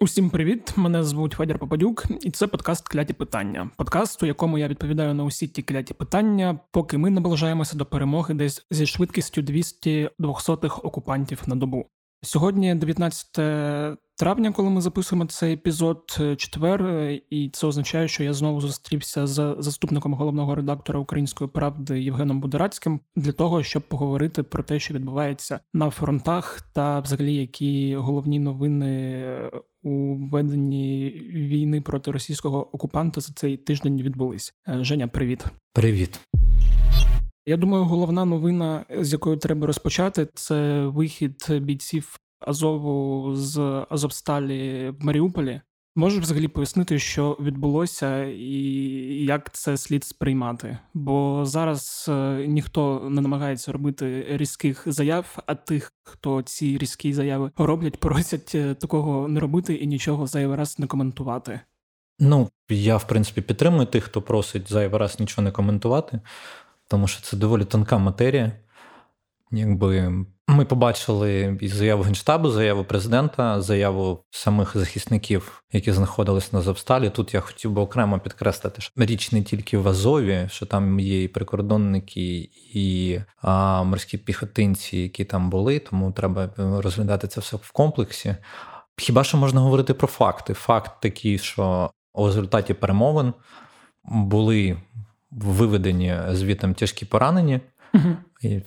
Усім привіт! Мене звуть Федір Попадюк, і це подкаст Кляті питання. Подкаст, у якому я відповідаю на усі ті кляті питання, поки ми наближаємося до перемоги десь зі швидкістю 200 двохсотих окупантів на добу. Сьогодні 19 травня, коли ми записуємо цей епізод, е, четвер, е, і це означає, що я знову зустрівся з заступником головного редактора Української правди Євгеном Будерацьким для того, щоб поговорити про те, що відбувається на фронтах, та взагалі які головні новини е, у веденні війни проти російського окупанта за цей тиждень відбулись. Женя, привіт, привіт. Я думаю, головна новина, з якою треба розпочати, це вихід бійців Азову з Азовсталі в Маріуполі. Можеш взагалі пояснити, що відбулося, і як це слід сприймати? Бо зараз е, ніхто не намагається робити різких заяв, а тих, хто ці різкі заяви роблять, просять е, такого не робити і нічого зайвий раз не коментувати. Ну я в принципі підтримую тих, хто просить зайвий раз нічого не коментувати тому що це доволі тонка матерія. Якби Ми побачили і заяву Генштабу, заяву президента, заяву самих захисників, які знаходились на Завсталі. Тут я хотів би окремо підкреслити, що річ не тільки в Азові, що там є і прикордонники, і а, морські піхотинці, які там були, тому треба розглядати це все в комплексі. Хіба що можна говорити про факти? Факт такий, що у результаті перемовин були виведені звітом тяжкі поранені.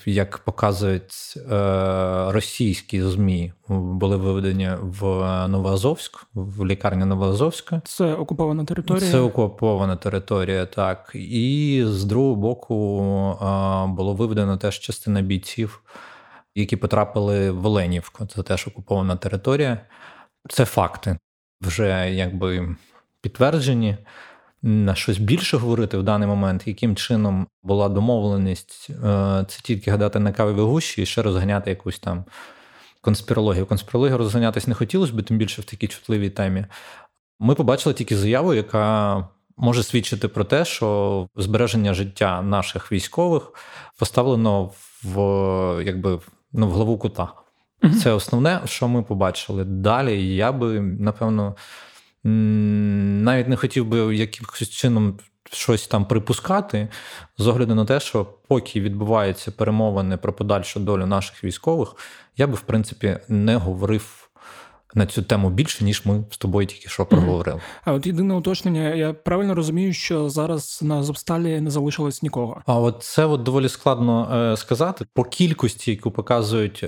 Як показують е, російські ЗМІ, були виведені в Новоазовськ, в лікарню Новоазовська. Це окупована територія. Це окупована територія, так. І з другого боку е, було виведено теж частина бійців, які потрапили в Оленівку. Це теж окупована територія. Це факти вже якби підтверджені на щось більше говорити в даний момент, яким чином була домовленість, е, це тільки гадати на каві гущі і ще розганяти якусь там конспірологію. Конспірологію розганятись не хотілося б, тим більше в такій чутливій темі. Ми побачили тільки заяву, яка може свідчити про те, що збереження життя наших військових поставлено в якби ну, в главу кута. Це основне, що ми побачили. Далі я би напевно навіть не хотів би якимось чином щось там припускати, з огляду на те, що поки відбуваються перемовини про подальшу долю наших військових, я би, в принципі, не говорив. На цю тему більше, ніж ми з тобою тільки що проговорили. А от єдине уточнення, я правильно розумію, що зараз на Зобсталі не залишилось нікого. А от це от доволі складно е, сказати. По кількості, яку показують е,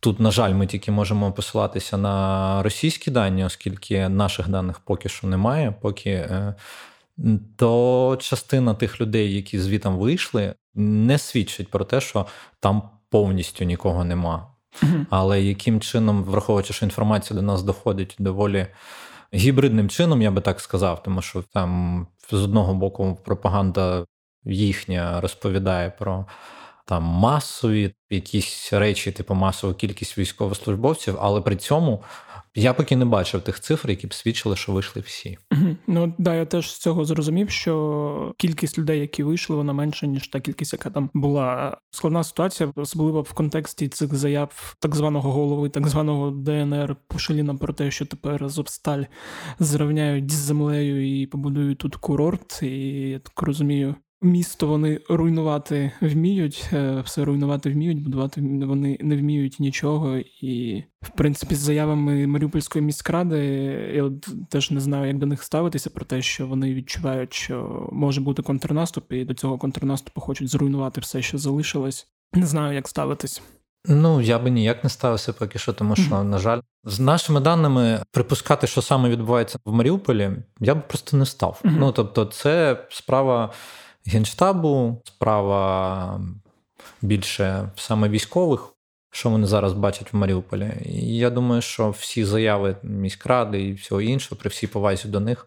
Тут, на жаль, ми тільки можемо посилатися на російські дані, оскільки наших даних поки що немає. Поки е, то частина тих людей, які звітом вийшли, не свідчить про те, що там повністю нікого нема. Але яким чином, враховуючи, що інформація до нас доходить доволі гібридним чином, я би так сказав, тому що там з одного боку пропаганда їхня розповідає про там масові якісь речі, типу масову кількість військовослужбовців, але при цьому я поки не бачив тих цифр, які б свідчили, що вийшли всі. Ну да, я теж з цього зрозумів, що кількість людей, які вийшли, вона менша ніж та кількість, яка там була. Складна ситуація, особливо в контексті цих заяв так званого голови, так званого ДНР Пушиліна про те, що тепер Зобсталь зрівняють з землею і побудують тут курорт. І я так розумію, Місто вони руйнувати вміють, е, все руйнувати вміють, будувати вони не вміють нічого. І, в принципі, з заявами Маріупольської міськради я от теж не знаю, як до них ставитися, про те, що вони відчувають, що може бути контрнаступ, і до цього контрнаступу хочуть зруйнувати все, що залишилось. Не знаю, як ставитись. Ну я би ніяк не ставився поки що, тому що, mm-hmm. на жаль, з нашими даними припускати, що саме відбувається в Маріуполі, я б просто не став. Mm-hmm. Ну тобто, це справа. Генштабу, справа більше саме військових, що вони зараз бачать в Маріуполі. І я думаю, що всі заяви міськради і всього іншого, при всій повазі до них,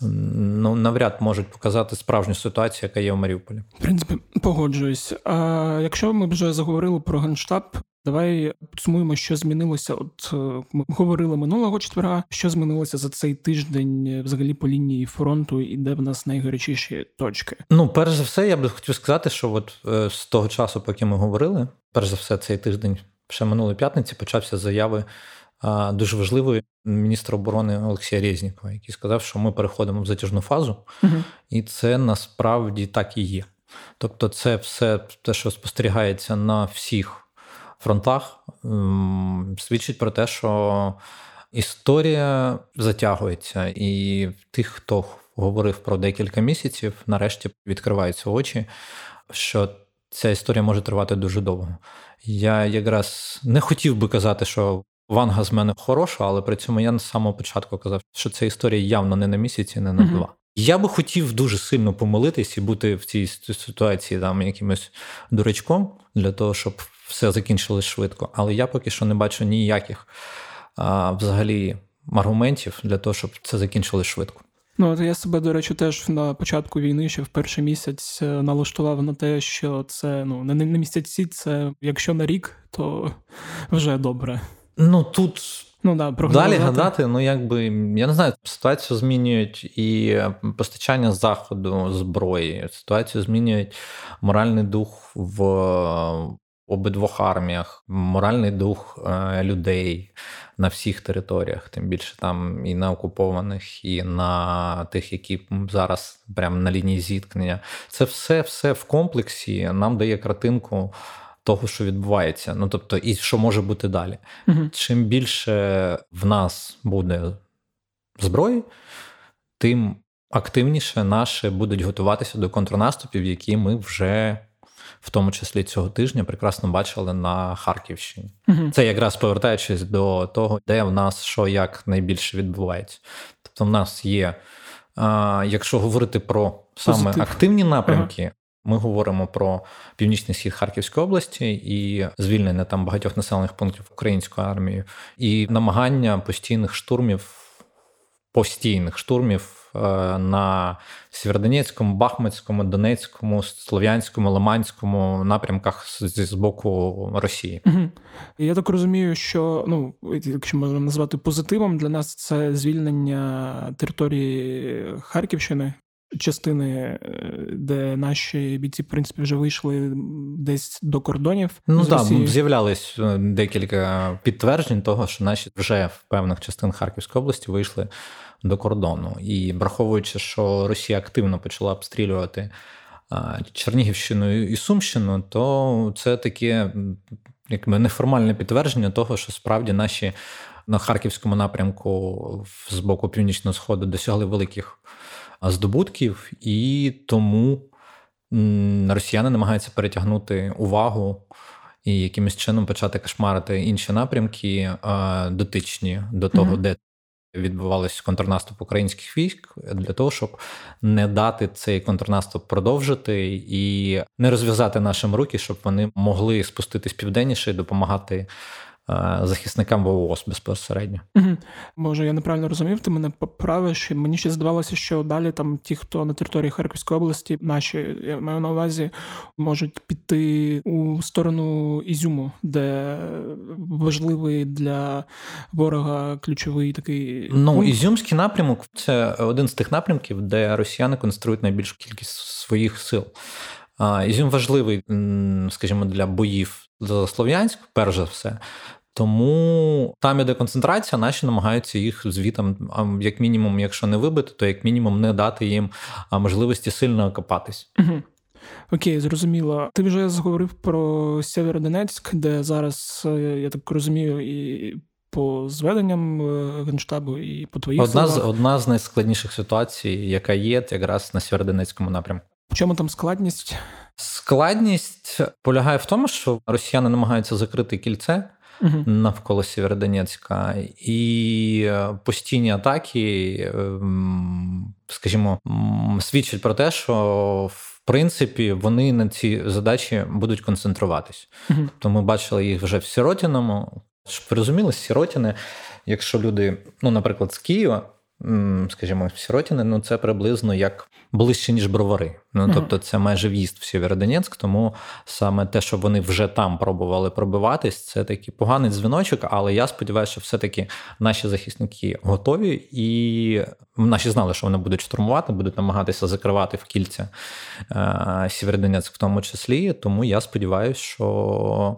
ну навряд можуть показати справжню ситуацію, яка є в Маріуполі. В принципі, погоджуюсь. А якщо ми вже заговорили про генштаб, Давай підсумуємо, що змінилося. От е, ми говорили минулого четверга, що змінилося за цей тиждень е, взагалі по лінії фронту, і де в нас найгарячіші точки. Ну, перш за все, я би хотів сказати, що от е, з того часу, поки ми говорили, перш за все, цей тиждень ще минулої п'ятниці почався заяви дуже важливою міністра оборони Олексія Резнікова, який сказав, що ми переходимо в затяжну фазу, угу. і це насправді так і є. Тобто, це все те, що спостерігається на всіх фронтах, свідчить про те, що історія затягується, і тих, хто говорив про декілька місяців, нарешті відкриваються очі, що ця історія може тривати дуже довго. Я якраз не хотів би казати, що Ванга з мене хороша, але при цьому я на самого початку казав, що ця історія явно не на місяці, не на два. Я би хотів дуже сильно помилитись і бути в цій ситуації там якимось дурачком для того, щоб все закінчилось швидко. Але я поки що не бачу ніяких а, взагалі аргументів для того, щоб це закінчилось швидко. Ну, я себе, до речі, теж на початку війни, ще в перший місяць е, налаштував на те, що це ну не на місяці, це якщо на рік, то вже добре. Ну тут ну да, далі гадати, ну якби я не знаю, ситуацію змінюють і постачання заходу зброї, ситуацію змінюють моральний дух в обидвох арміях, моральний дух е, людей на всіх територіях, тим більше там і на окупованих, і на тих, які зараз прямо на лінії зіткнення. Це все, все в комплексі нам дає картинку. Того, що відбувається, ну тобто, і що може бути далі. Угу. Чим більше в нас буде зброї, тим активніше наші будуть готуватися до контрнаступів, які ми вже в тому числі цього тижня, прекрасно бачили на Харківщині. Угу. Це якраз повертаючись до того, де в нас що як найбільше відбувається. Тобто, в нас є, а, якщо говорити про саме Позитив. активні напрямки. Ага. Ми говоримо про північний схід Харківської області і звільнення там багатьох населених пунктів української армії, і намагання постійних штурмів, постійних штурмів Е, на Сєвєродонецькому, Бахмутському, Донецькому, Слов'янському, Лиманському напрямках з боку Росії. Угу. Я так розумію, що ну якщо можна назвати позитивом, для нас це звільнення території Харківщини. Частини, е, де наші бійці, в принципі, вже вийшли десь до кордонів. Ну так, з'являлись е, декілька підтверджень того, що наші вже в певних частин Харківської області вийшли до кордону. І враховуючи, що Росія активно почала обстрілювати Чернігівщину і Сумщину, то це таке якби неформальне підтвердження того, що справді наші на харківському напрямку з боку північного сходу досягли великих здобутків, і тому росіяни намагаються перетягнути увагу. І якимось чином почати кошмарити інші напрямки, дотичні до того, mm-hmm. де відбувався контрнаступ українських військ для того, щоб не дати цей контрнаступ продовжити і не розв'язати нашим руки, щоб вони могли спуститись південніше і допомагати захисникам ВООЗ безпосередньо. Угу. Може, я неправильно розумів, ти мене поправиш. Мені ще здавалося, що далі там ті, хто на території Харківської області, наші я маю на увазі, можуть піти у сторону Ізюму, де важливий для ворога ключовий такий. Ну, пункт. Ізюмський напрямок це один з тих напрямків, де росіяни конструюють найбільшу кількість своїх сил. Ізюм важливий, скажімо, для боїв за Слов'янськ, перш за все, тому там іде концентрація, наші намагаються їх звітом, як мінімум, якщо не вибити, то як мінімум не дати їм можливості сильно окопатись. Угу. Окей, зрозуміло. Ти вже зговорив про Сєвєродонецьк, де зараз, е, я так розумію, і по зведенням е, Генштабу, і по твоїх одна словах. з одна з найскладніших ситуацій, яка є, якраз на Сєвєродонецькому напрямку. В чому там складність? Складність полягає в тому, що росіяни намагаються закрити кільце угу. навколо Сєвєродонецька, і е, постійні атаки, ем, скажімо, свідчать про те, що в принципі вони на ці задачі будуть концентруватись. Угу. Тобто ми бачили їх вже в Сіротіному. Щоб ви розуміли, Сіротіни, якщо люди, ну, наприклад, з Києва скажімо, Сіротіни, ну це приблизно як ближче, ніж бровари. Ну тобто, це майже в'їзд в Сєвєродонецьк, тому саме те, що вони вже там пробували пробиватись, це такий поганий дзвіночок. Але я сподіваюся, що все-таки наші захисники готові, і наші знали, що вони будуть штурмувати, будуть намагатися закривати в кільця е- Сєвєродонецьк в тому числі. Тому я сподіваюся, що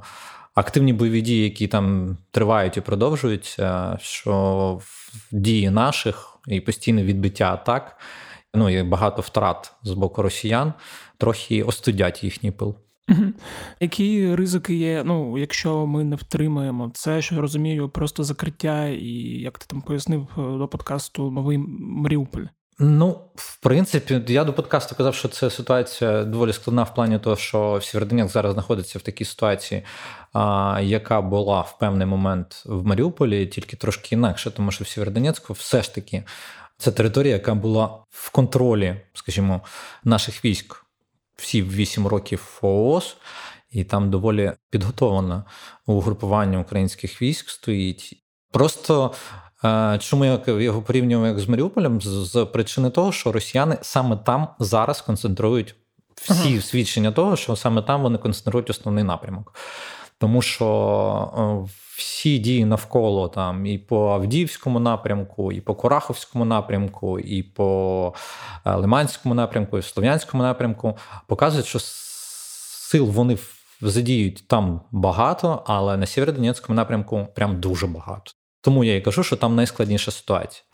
активні бойові дії, які там тривають і продовжуються, що дії наших і постійне відбиття атак, ну і багато втрат з боку росіян, трохи остудять їхній пил. Які ризики є, ну, якщо ми не втримаємо це, що розумію, просто закриття, і як ти там пояснив е, до подкасту Новий Маріуполь? Ну, в принципі, я до подкасту казав, що це ситуація доволі складна в плані того, що Сєвєродонецьк зараз знаходиться в такій ситуації, а, яка була в певний момент в Маріуполі, тільки трошки інакше, тому що в Сєвєродонецьку все ж таки це територія, яка була в контролі, скажімо, наших військ всі вісім років ООС, і там доволі підготовлено угрупування українських військ стоїть. Просто чому я його порівнював як з Маріуполем? З причини того, що росіяни саме там зараз концентрують всі ага. свідчення того, що саме там вони концентрують основний напрямок. Тому що е, всі дії навколо там і по Авдіївському напрямку, і по Кураховському напрямку, і по е, Лиманському напрямку, і в Слов'янському напрямку показують, що сил вони задіють там багато, але на Сєвєродонецькому напрямку прям дуже багато. Тому я і кажу, що там найскладніша ситуація.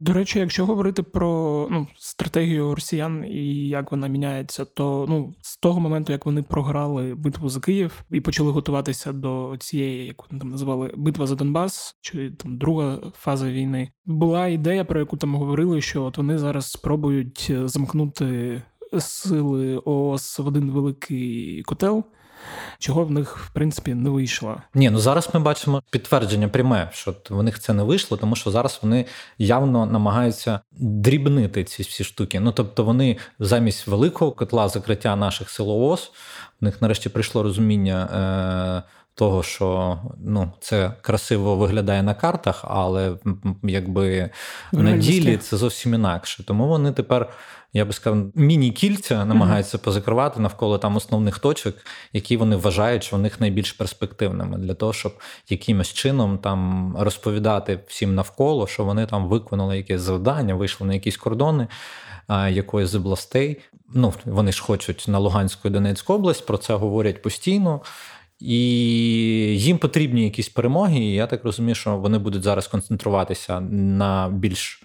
До речі, якщо говорити про ну, стратегію росіян і як вона міняється, то ну з того моменту, як вони програли битву за Київ і почали готуватися до цієї, як вони там називали, битва за Донбас, чи там друга фаза війни, була ідея, про яку там говорили, що от вони зараз спробують замкнути сили ООС в один великий котел чого в них в принципі не вийшло. Ні, ну зараз ми бачимо підтвердження пряме, що в них це не вийшло, тому що зараз вони явно намагаються дрібнити ці всі штуки. Ну тобто, вони замість великого котла закриття наших сил ООС, в них нарешті прийшло розуміння. Е- того, що ну, це красиво виглядає на картах, але якби на ділі це зовсім інакше. Тому вони тепер я би сказав, міні-кільця намагаються mm-hmm. позакривати навколо там основних точок, які вони вважають, що в них найбільш перспективними, для того, щоб якимось чином там розповідати всім навколо, що вони там виконали якесь завдання, вийшли на якісь кордони а, якоїсь з областей. Ну вони ж хочуть на Луганську і Донецьку область, про це говорять постійно. І їм потрібні якісь перемоги. І я так розумію, що вони будуть зараз концентруватися на більш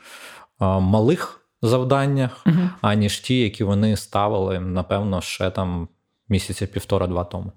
малих завданнях, угу. аніж ті, які вони ставили, напевно, ще там місяця півтора-два тому.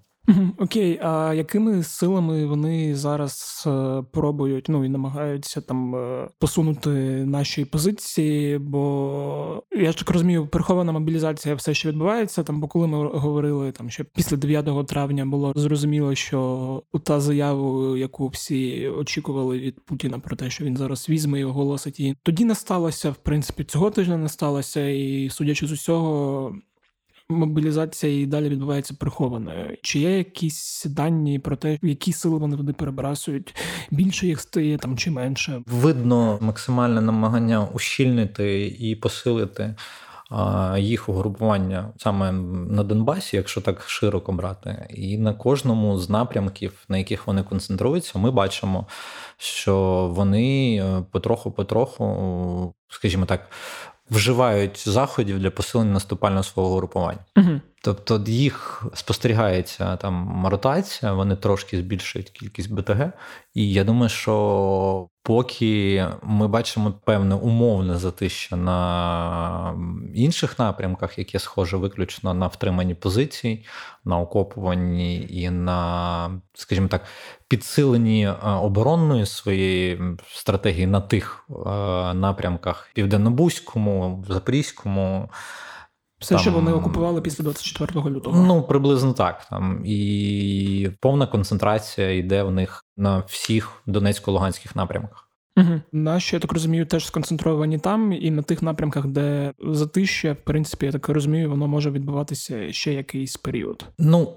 Окей, а якими силами вони зараз е, пробують ну і намагаються там е, посунути наші позиції? Бо я ж так розумію, прихована мобілізація все ще відбувається. Там, бо коли ми говорили там, що після 9 травня було зрозуміло, що та заяву, яку всі очікували від Путіна про те, що він зараз візьме і оголосить її, тоді не сталося. В принципі, цього тижня не сталося, і судячи з усього мобілізація і далі відбувається прихованою. Чи є якісь дані про те, які сили вони туди перебрасують? Більше їх стає там чи менше? Видно максимальне намагання ущільнити і посилити. Їх угрупування саме на Донбасі, якщо так широко брати, і на кожному з напрямків, на яких вони концентруються, ми бачимо, що вони е, потроху-потроху, скажімо так, вживають заходів для посилення наступального свого групування. Угу. Тобто їх спостерігається там ротація, вони трошки збільшують кількість БТГ. І я думаю, що поки ми бачимо певне умовне затища на інших напрямках, яке схоже виключно на втримані позиції, на окопуванні і на, скажімо так, підсиленні е, оборонної своєї стратегії на тих е, напрямках південнобузькому, запорізькому. Все, там, що вони окупували після 24 лютого. Ну, приблизно так. Там І повна концентрація йде в них на всіх донецько-луганських напрямках. Угу. Наші, я так розумію, теж сконцентровані там, і на тих напрямках, де затища, в принципі, я так розумію, воно може відбуватися ще якийсь період. Ну.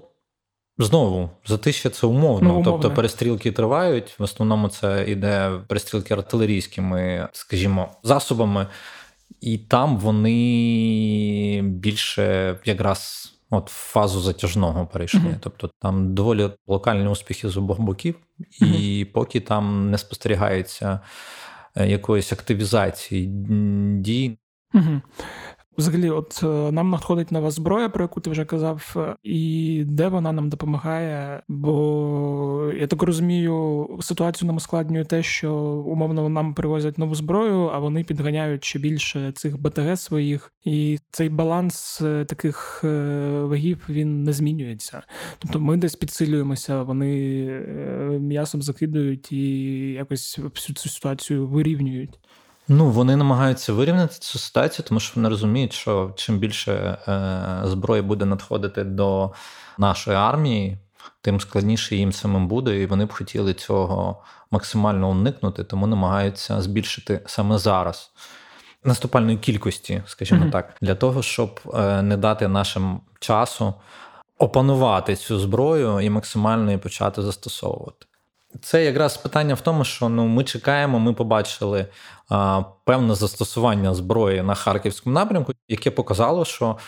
Знову затища це умовно, ну, тобто перестрілки тривають. В основному це іде перестрілки артилерійськими, скажімо, засобами і там вони більше якраз от в фазу затяжного перейшли. Mm-hmm. Тобто там доволі локальні успіхи з обох боків, і mm-hmm. поки там не спостерігається е, якоїсь активізації дій. Mm-hmm. Взагалі, от е, нам надходить нова зброя, про яку ти вже казав, е, і де вона нам допомагає? Бо я так розумію, ситуацію нам ускладнює те, що умовно нам привозять нову зброю, а вони підганяють ще більше цих БТГ своїх, і цей баланс е, таких вагів він не змінюється. Тобто ми десь підсилюємося, вони м'ясом закидують і якось всю цю ситуацію вирівнюють. Ну, вони намагаються вирівняти цю ситуацію, тому що вони розуміють, що чим більше е, зброї буде надходити до нашої армії, тим складніше їм самим буде, і вони б хотіли цього максимально уникнути, тому намагаються збільшити саме зараз наступальної кількості, скажімо mm-hmm. так, для того, щоб е, не дати нашим часу опанувати цю зброю і максимально її почати застосовувати. Це якраз питання в тому, що ну ми чекаємо, ми побачили а, певне застосування зброї на харківському напрямку, яке показало, що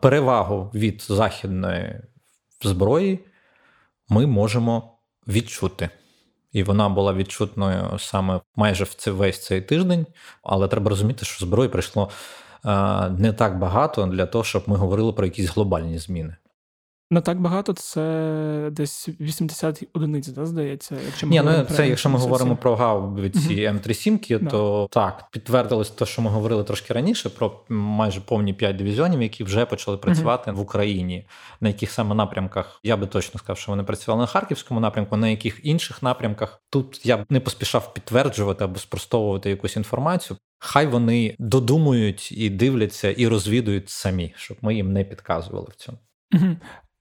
перевагу від західної зброї ми можемо відчути. І вона була відчутною саме майже в цей весь цей тиждень. Але треба розуміти, що зброї прийшло а, не так багато для того, щоб ми говорили про якісь глобальні зміни. Не так багато, це десь 80 одиниць, да, здається. Якщо ми Ні, ну це якщо ми говоримо про гаубиці mm М3 сімки, то так, підтвердилось те, що ми говорили трошки раніше, про майже повні 5 дивізіонів, які вже почали працювати в Україні. На яких саме напрямках я би точно сказав, що вони працювали на харківському напрямку, на яких інших напрямках тут я б не поспішав підтверджувати або спростовувати якусь інформацію. Хай вони додумують і дивляться, і розвідують самі, щоб ми їм не підказували в цьому.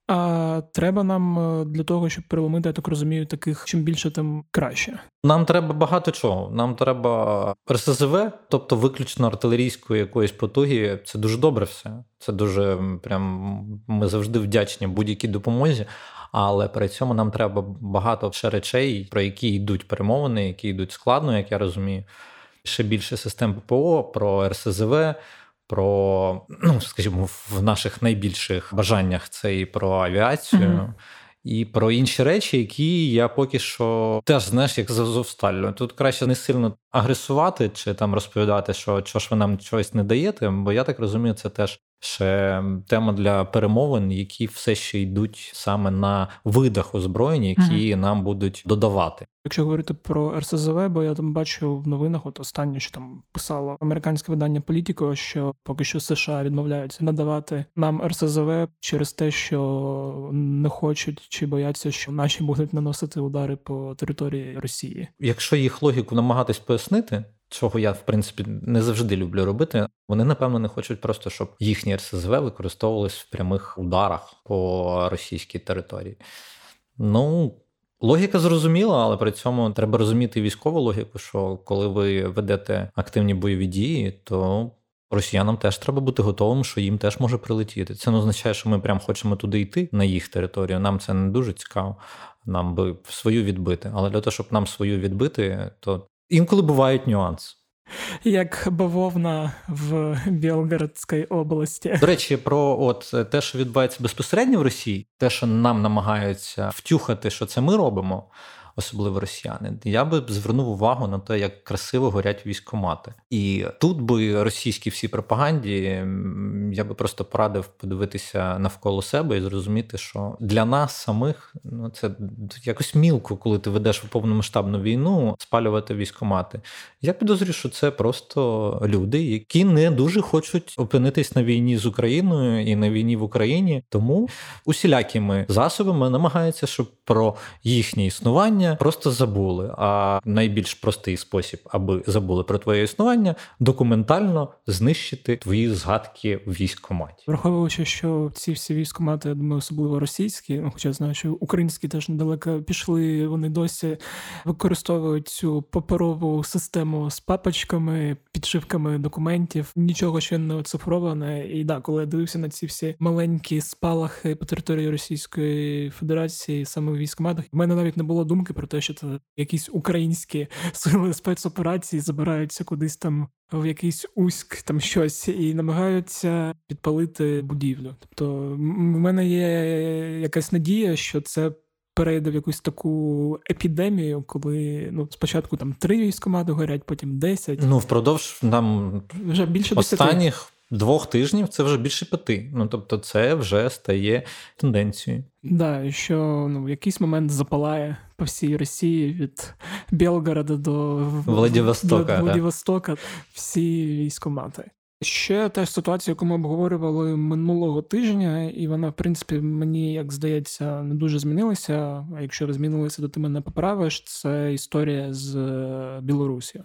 А треба нам е, для того, щоб переломити, я так розумію, таких чим більше, тим краще. Нам треба багато чого. Нам треба РСЗВ, тобто виключно артилерійської якоїсь потуги. Це дуже добре все. Це дуже прям ми завжди вдячні будь-якій допомозі. Але при цьому нам треба багато ще речей, про які йдуть перемовини, які йдуть складно, як я розумію. Ще більше систем ППО, про РСЗВ, про, ну скажімо, в наших найбільших бажаннях це і про авіацію. Mm-hmm. І про інші речі, які я поки що теж знаєш, як з Тут краще не сильно агресувати чи там розповідати, що що ж ви нам щось не даєте, бо я так розумію, це теж ще тема для перемовин, які все ще йдуть саме на видах озброєння, які mm нам будуть додавати. Якщо говорити про РСЗВ, бо я там бачу в новинах, от останнє, що там писало американське видання Політіко, що поки що США відмовляються надавати нам РСЗВ через те, що не хочуть чи бояться, що наші будуть наносити удари по території Росії. Якщо їх логіку намагатись пояснити, чого я в принципі не завжди люблю робити. Вони напевно не хочуть просто, щоб їхні РСЗВ використовувались в прямих ударах по російській території. Ну. Логіка зрозуміла, але при цьому треба розуміти військову логіку, що коли ви ведете активні бойові дії, то росіянам теж треба бути готовим, що їм теж може прилетіти. Це не означає, що ми прям хочемо туди йти на їх територію. Нам це не дуже цікаво. Нам би свою відбити. Але для того, щоб нам свою відбити, то Інколи бувають нюанси. Як бавовна в Білгородській області. До речі, про от те, що відбувається безпосередньо в Росії, те, що нам намагаються втюхати, що це ми робимо особливо росіяни. Я би звернув увагу на те, як красиво горять військомати. І тут би російській всій пропаганді я би просто порадив подивитися навколо себе і зрозуміти, що для нас самих ну це якось мілко, коли ти ведеш повномасштабну війну, спалювати військомати. Я підозрюю, що це просто люди, які не дуже хочуть опинитись на війні з Україною і на війні в Україні, тому усілякими засобами намагаються, щоб про їхнє існування існування просто забули. А найбільш простий спосіб, аби забули про твоє існування, документально знищити твої згадки в військкоматі. Враховуючи, що ці всі військкомати, я думаю, особливо російські, ну, хоча знаю, що українські теж недалеко пішли. Вони досі використовують цю паперову систему з папочками, підшивками документів. Нічого ще не оцифроване. І да, коли я дивився на ці всі маленькі спалахи по території Російської Федерації, саме в військкоматах, в мене навіть не було думки про те, що це якісь українські сили спецоперації забираються кудись там в якийсь уськ там щось і намагаються підпалити будівлю. Тобто, в мене є якась надія, що це. Перейде в якусь таку епідемію, коли ну спочатку там три військомати горять, потім десять. Ну впродовж нам вже більше останніх двох тижнів це вже більше п'яти. Ну тобто, це вже стає тенденцією. Да, що ну в якийсь момент запалає по всій Росії від Білгорода до Владивостока, до Владивостока всі військомати. Ще теж ситуація, яку ми обговорювали минулого тижня, і вона, в принципі, мені як здається, не дуже змінилася. А якщо змінилася, то ти мене поправиш. Це історія з е, Білорусі.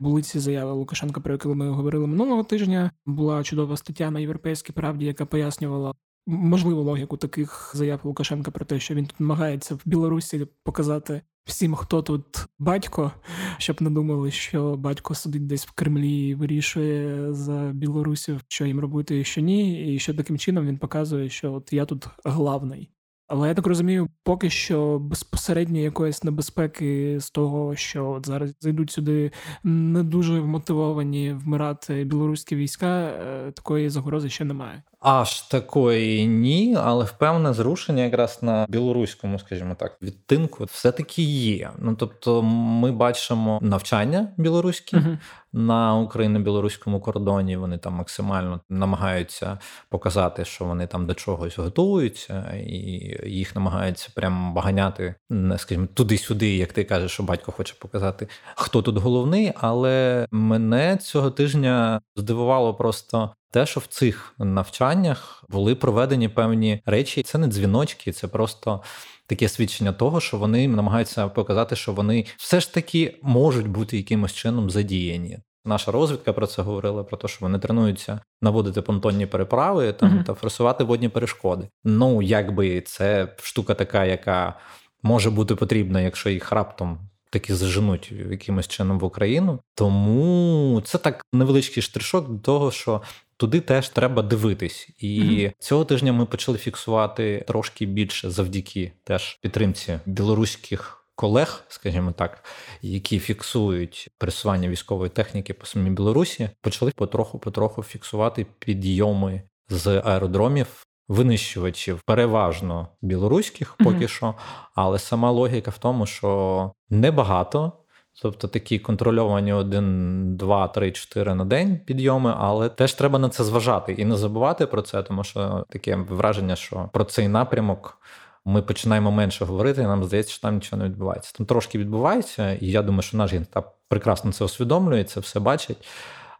Були ці заяви Лукашенка, про які ми говорили минулого тижня. Була чудова стаття на європейській правді, яка пояснювала можливу логіку таких заяв Лукашенка про те, що він тут намагається в Білорусі показати всім, хто тут батько, щоб не думали, що батько сидить десь в Кремлі і вирішує за білорусів, що їм робити і що ні, і що таким чином він показує, що от я тут главний. Але я так розумію, поки що безпосередньо якоїсь небезпеки з того, що от зараз зайдуть сюди не дуже вмотивовані вмирати білоруські війська, е, такої загрози ще немає. Аж такої ні, але впевне зрушення якраз на білоруському, скажімо так, відтинку все-таки є. Ну тобто, ми бачимо навчання білоруські uh-huh. на україно-білоруському кордоні. Вони там максимально намагаються показати, що вони там до чогось готуються, і їх намагаються прямо баганяти, скажімо, туди-сюди, як ти кажеш, що батько хоче показати, хто тут головний. Але мене цього тижня здивувало просто те, що в цих навчаннях були проведені певні речі, це не дзвіночки, це просто таке свідчення того, що вони намагаються показати, що вони все ж таки можуть бути якимось чином задіяні. Наша розвідка про це говорила, про те, що вони тренуються наводити понтонні переправи там uh-huh. та форсувати водні перешкоди. Ну якби це штука така, яка може бути потрібна, якщо їх раптом таки заженуть якимось чином в Україну. Тому це так невеличкий штришок до того, що туди теж треба дивитись. І mm-hmm. цього тижня ми почали фіксувати трошки більше завдяки теж підтримці білоруських. Колег, скажімо так, які фіксують пересування військової техніки по самій Білорусі, почали потроху-потроху фіксувати підйоми з аеродромів винищувачів, переважно білоруських, поки mm-hmm. що. Але сама логіка в тому, що небагато Тобто такі контрольовані 1, 2, 3, 4 на день підйоми, але теж треба на це зважати і не забувати про це, тому що таке враження, що про цей напрямок ми починаємо менше говорити, і нам здається, що там нічого не відбувається. Там трошки відбувається, і я думаю, що наш гентап прекрасно це усвідомлює, це все бачить.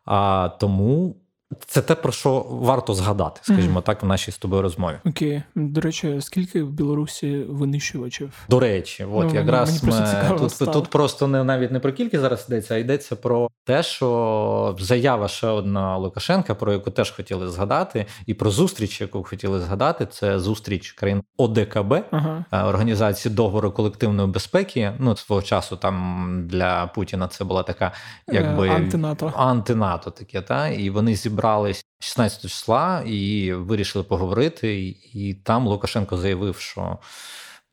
А тому це те, про що варто згадати, скажімо так, в нашій з тобою розмові. Окей, до речі, скільки в Білорусі винищувачів? До речі, от ну, якраз ми тут тут просто не навіть не про кількість зараз йдеться, а йдеться про те, що заява ще одна Лукашенка, про яку теж хотіли згадати, і про зустріч, яку хотіли згадати, це зустріч країн ОДКБ ага. Е, організації договору колективної безпеки. Ну свого часу там для Путіна це була така, якби антинато, антинато таке, та і вони зібрали зібрались 16 числа і вирішили поговорити. І там Лукашенко заявив, що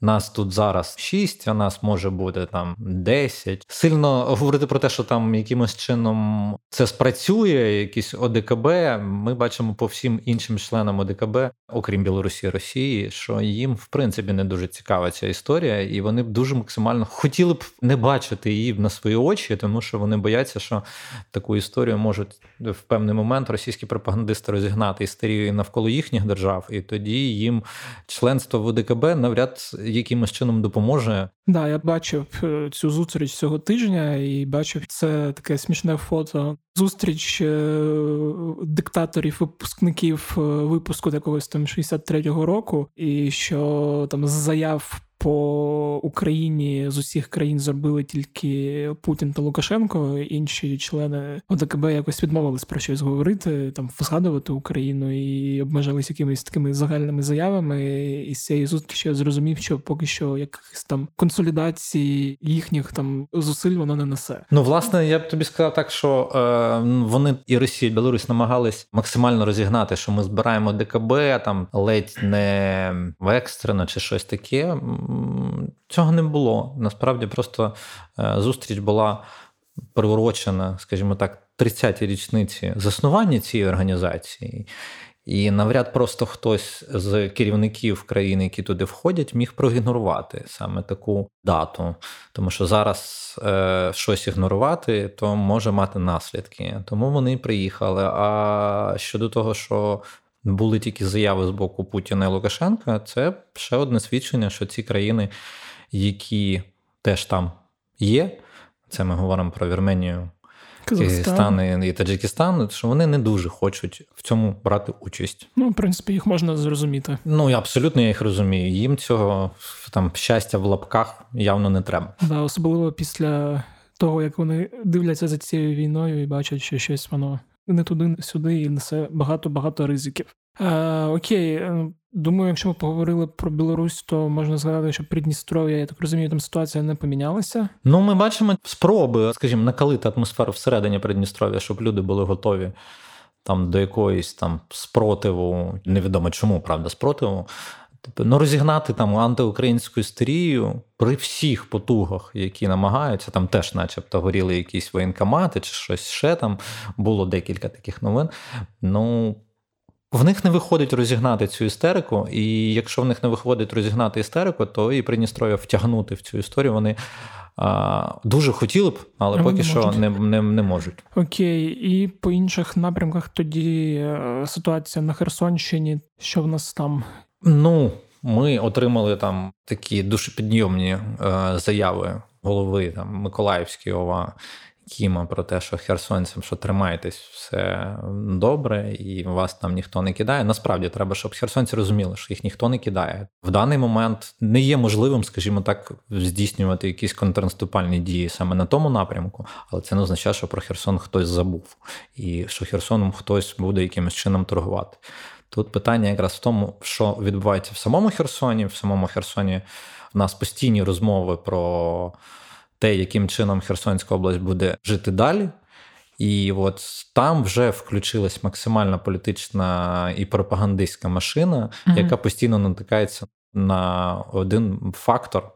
нас тут зараз 6, а нас може бути там 10. Сильно говорити про те, що там якимось чином це спрацює, якісь ОДКБ. Ми бачимо по всім іншим членам ОДКБ, окрім Білорусі і Росії, що їм в принципі не дуже цікава ця історія, і вони б дуже максимально хотіли б не бачити її на свої очі, тому що вони бояться, що таку історію можуть в певний момент російські пропагандисти розігнати істерію навколо їхніх держав, і тоді їм членство в ОДКБ навряд якимось чином допоможе. Да, я бачив е, цю зустріч цього тижня і бачив це таке смішне фото. Зустріч е, диктаторів, випускників е, випуску там 63-го року, і що там з заяв по Україні з усіх країн зробили тільки Путін та Лукашенко. Інші члени ОДКБ якось відмовились про щось говорити, там згадувати Україну і обмежились якимись такими загальними заявами. І з цієї зустрічі я зрозумів, що поки що якихось там консолідації їхніх там зусиль воно не несе. Ну власне, я б тобі сказав так, що е, вони і Росія, і Білорусь намагались максимально розігнати, що ми збираємо ДКБ там ледь не в екстрено чи щось таке цього не було. Насправді просто е, зустріч була приурочена, скажімо так, 30-й річниці заснування цієї організації. І навряд просто хтось з керівників країни, які туди входять, міг проігнорувати саме таку дату. Тому що зараз е, щось ігнорувати, то може мати наслідки. Тому вони приїхали. А щодо того, що були тільки заяви з боку Путіна і Лукашенка, це ще одне свідчення, що ці країни, які теж там є, це ми говоримо про Вірменію. Киргизстан і Таджикистан, що вони не дуже хочуть в цьому брати участь. Ну, в принципі, їх можна зрозуміти. Ну абсолютно я їх розумію. Їм цього там щастя в лапках явно не треба. Да, особливо після того, як вони дивляться за цією війною і бачать, що щось воно не туди, не сюди, і несе багато-багато ризиків. Е, Окей, е, думаю, якщо ми поговорили про Білорусь, то можна згадати, що Придністров'я, я так розумію, там ситуація не помінялася. Ну, ми бачимо спроби, скажімо, накалити атмосферу всередині Придністров'я, щоб люди були готові там до якоїсь там спротиву, невідомо чому, правда, спротиву. Тобто, ну, розігнати там антиукраїнську істерію при всіх потугах, які намагаються, там теж, начебто, горіли якісь воєнкомати чи щось ще там. Було декілька таких новин. Ну, в них не виходить розігнати цю істерику, і якщо в них не виходить розігнати істерику, то і Придністров'я втягнути в цю історію вони а, дуже хотіли б, але а поки що не, не, не можуть. Окей, і по інших напрямках тоді е, ситуація на Херсонщині, що в нас там? Ну, ми отримали там такі душепідйомні е, заяви голови там Миколаївської ОВА Кіма про те, що херсонцям, що тримайтесь, все добре, і вас там ніхто не кидає. Насправді треба, щоб херсонці розуміли, що їх ніхто не кидає. В даний момент не є можливим, скажімо так, здійснювати якісь контрнаступальні дії саме на тому напрямку, але це не означає, що про Херсон хтось забув, і що Херсоном хтось буде якимось чином торгувати. Тут питання якраз в тому, що відбувається в самому Херсоні. В самому Херсоні в нас постійні розмови про те, яким чином Херсонська область буде жити далі. І от там вже включилась максимальна політична і пропагандистська машина, mm яка постійно натикається на один фактор,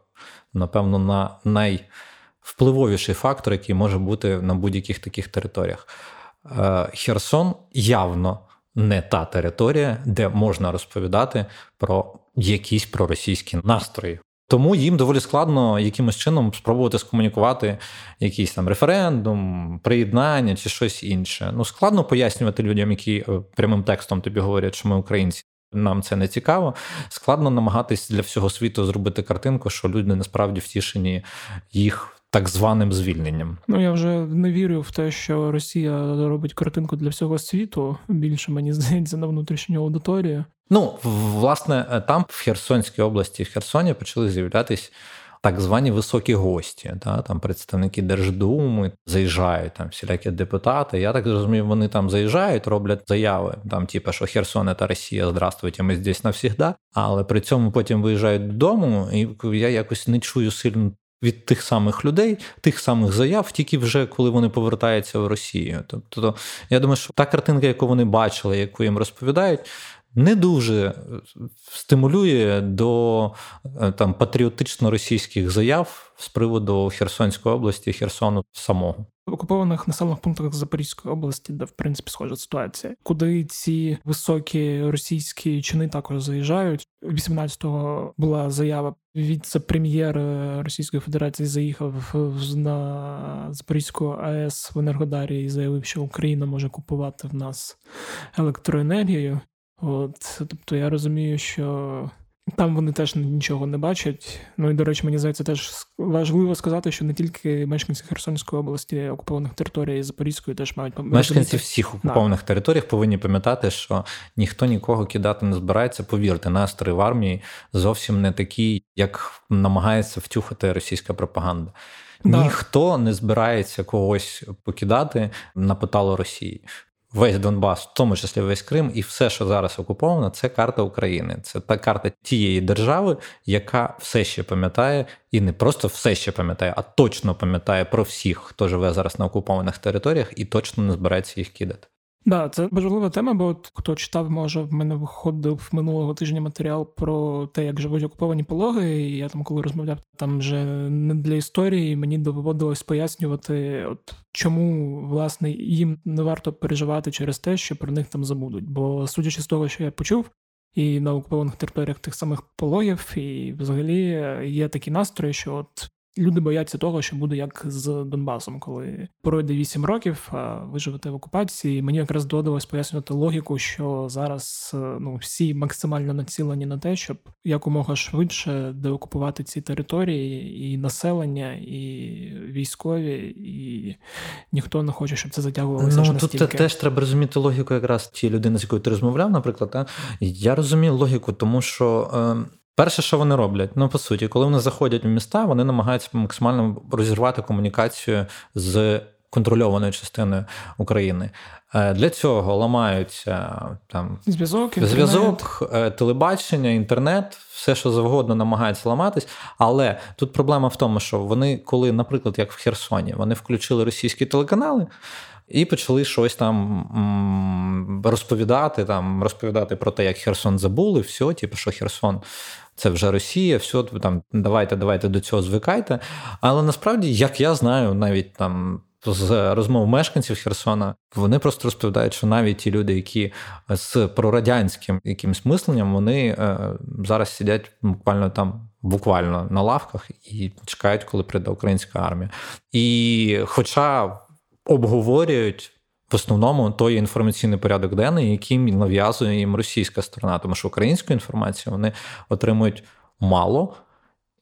напевно, на найвпливовіший фактор, який може бути на будь-яких таких територіях. Е, Херсон явно не та територія, де можна розповідати про якісь проросійські настрої. Тому їм доволі складно якимось чином спробувати скомунікувати якийсь там референдум, приєднання чи щось інше. Ну складно пояснювати людям, які е, прямим текстом тобі говорять, що ми українці. Нам це не цікаво. Складно намагатись для всього світу зробити картинку, що люди насправді втішені їх так званим звільненням. Ну я вже не вірю в те, що Росія робить картинку для всього світу. Більше мені здається на внутрішню аудиторію. Ну власне, е, там в Херсонській області, в Херсоні почали з'являтись. Так звані високі гості, та, там представники Держдуми заїжджають, там всілякі депутати. Я так зрозумів, вони там заїжджають, роблять заяви, там, типу, що Херсон та Росія, здравствуйте, ми здесь навсігда. Але при цьому потім виїжджають додому, і я якось не чую сильно від тих самих людей, тих самих заяв, тільки вже коли вони повертаються в Росію. Тобто, я думаю, що та картинка, яку вони бачили, яку їм розповідають, не дуже стимулює до е, там патріотично російських заяв з приводу Херсонської області, Херсону самого. Окупованих населених пунктах Запорізької області, де в принципі схожа ситуація, куди ці високі російські чини також заїжджають. 18-го була заява віце-прем'єр Російської Федерації заїхав на Запорізьку АЕС в Енергодарі і заявив, що Україна може купувати в нас електроенергію. От, тобто я розумію, що там вони теж нічого не бачать. Ну і до речі, мені здається, теж важливо сказати, що не тільки мешканці Херсонської області, окупованих територій Запорізької теж мають мешканці всіх окупованих да. територіях повинні пам'ятати, що ніхто нікого кидати не збирається. Повірте, настрої в армії зовсім не такі, як намагається втюхати російська пропаганда. Да. Ніхто не збирається когось покидати на потало Росії весь Донбас, в тому числі весь Крим, і все, що зараз окуповано, це карта України. Це та карта тієї держави, яка все ще пам'ятає, і не просто все ще пам'ятає, а точно пам'ятає про всіх, хто живе зараз на окупованих територіях, і точно не збирається їх кидати. Да, це важлива тема, бо от хто читав, може в мене виходив минулого тижня матеріал про те, як живуть окуповані пологи. І я там, коли розмовляв, там вже не для історії, мені доводилось пояснювати, от чому власне їм не варто переживати через те, що про них там забудуть. Бо судячи з того, що я почув. І на окупованих територіях тих самих пологів, і взагалі є такі настрої, що от Люди бояться того, що буде як з Донбасом, коли пройде 8 років, а ви живете в окупації. Мені якраз доводилось пояснювати логіку, що зараз е, ну всі максимально націлені на те, щоб якомога швидше деокупувати ці території, і населення, і військові, і ніхто не хоче, щоб це затягувалося. Ну тут теж треба розуміти логіку, якраз ті людини, з якою ти розмовляв, наприклад. Та? Я розумію логіку, тому що. Е... Перше, що вони роблять, ну по суті, коли вони заходять в міста, вони намагаються максимально розірвати комунікацію з контрольованою частиною України. Е, для цього ламаються там зв'язок, зв'язок, е, телебачення, інтернет, все, що завгодно, намагаються ламатись. Але тут проблема в тому, що вони, коли, наприклад, як в Херсоні, вони включили російські телеканали. І почали щось там розповідати, там розповідати про те, як Херсон забули, все, типу, що Херсон це вже Росія, все там давайте, давайте до цього звикайте. Але насправді, як я знаю, навіть там. З розмов мешканців Херсона вони просто розповідають, що навіть ті люди, які з прорадянським якимось мисленням, вони е, зараз сидять буквально там, буквально на лавках і чекають, коли прийде українська армія. І, хоча обговорюють в основному той інформаційний порядок денний, який нав'язує їм російська сторона, тому що українську інформацію вони отримують мало,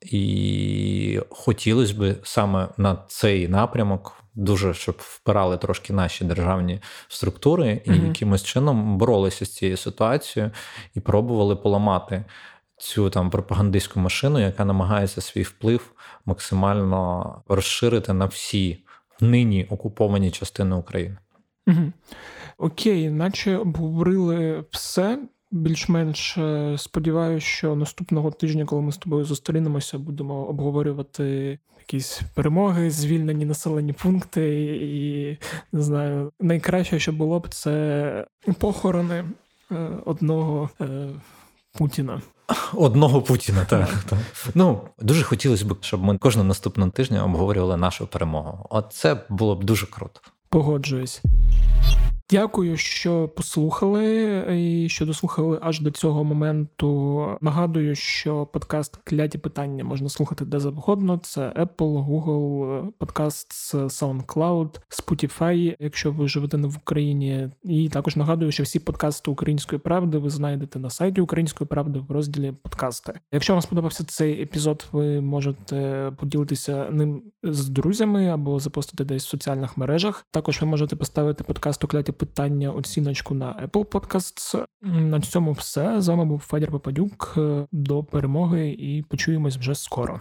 і хотілося б саме на цей напрямок. Дуже щоб впирали трошки наші державні структури і mm якимось чином боролися з цією ситуацією і пробували поламати цю там пропагандистську машину, яка намагається свій вплив максимально розширити на всі нині окуповані частини України. Угу. Окей, наче обговорили все. Більш-менш е, сподіваюся, що наступного тижня, коли ми з тобою зустрінемося, будемо обговорювати якісь перемоги, звільнені населені пункти, і не знаю, найкраще, що було б, це похорони е, одного е, Путіна. Одного Путіна, так. так. Ну дуже хотілося б, щоб ми кожного наступного тижня обговорювали нашу перемогу. От це було б дуже круто. Погоджуюсь. Дякую, що послухали і що дослухали аж до цього моменту. Нагадую, що подкаст Кляті питання можна слухати де завгодно. Це Apple, Google, подкаст з SoundCloud, Spotify, якщо ви живете не в Україні. І також нагадую, що всі подкасти Української правди ви знайдете на сайті Української правди в розділі подкасти. Якщо вам сподобався цей епізод, ви можете поділитися ним з друзями або запостити десь в соціальних мережах. Також ви можете поставити подкаст кляті питання оціночку на Apple Podcasts. На цьому все з вами був Федір Попадюк. До перемоги і почуємось вже скоро.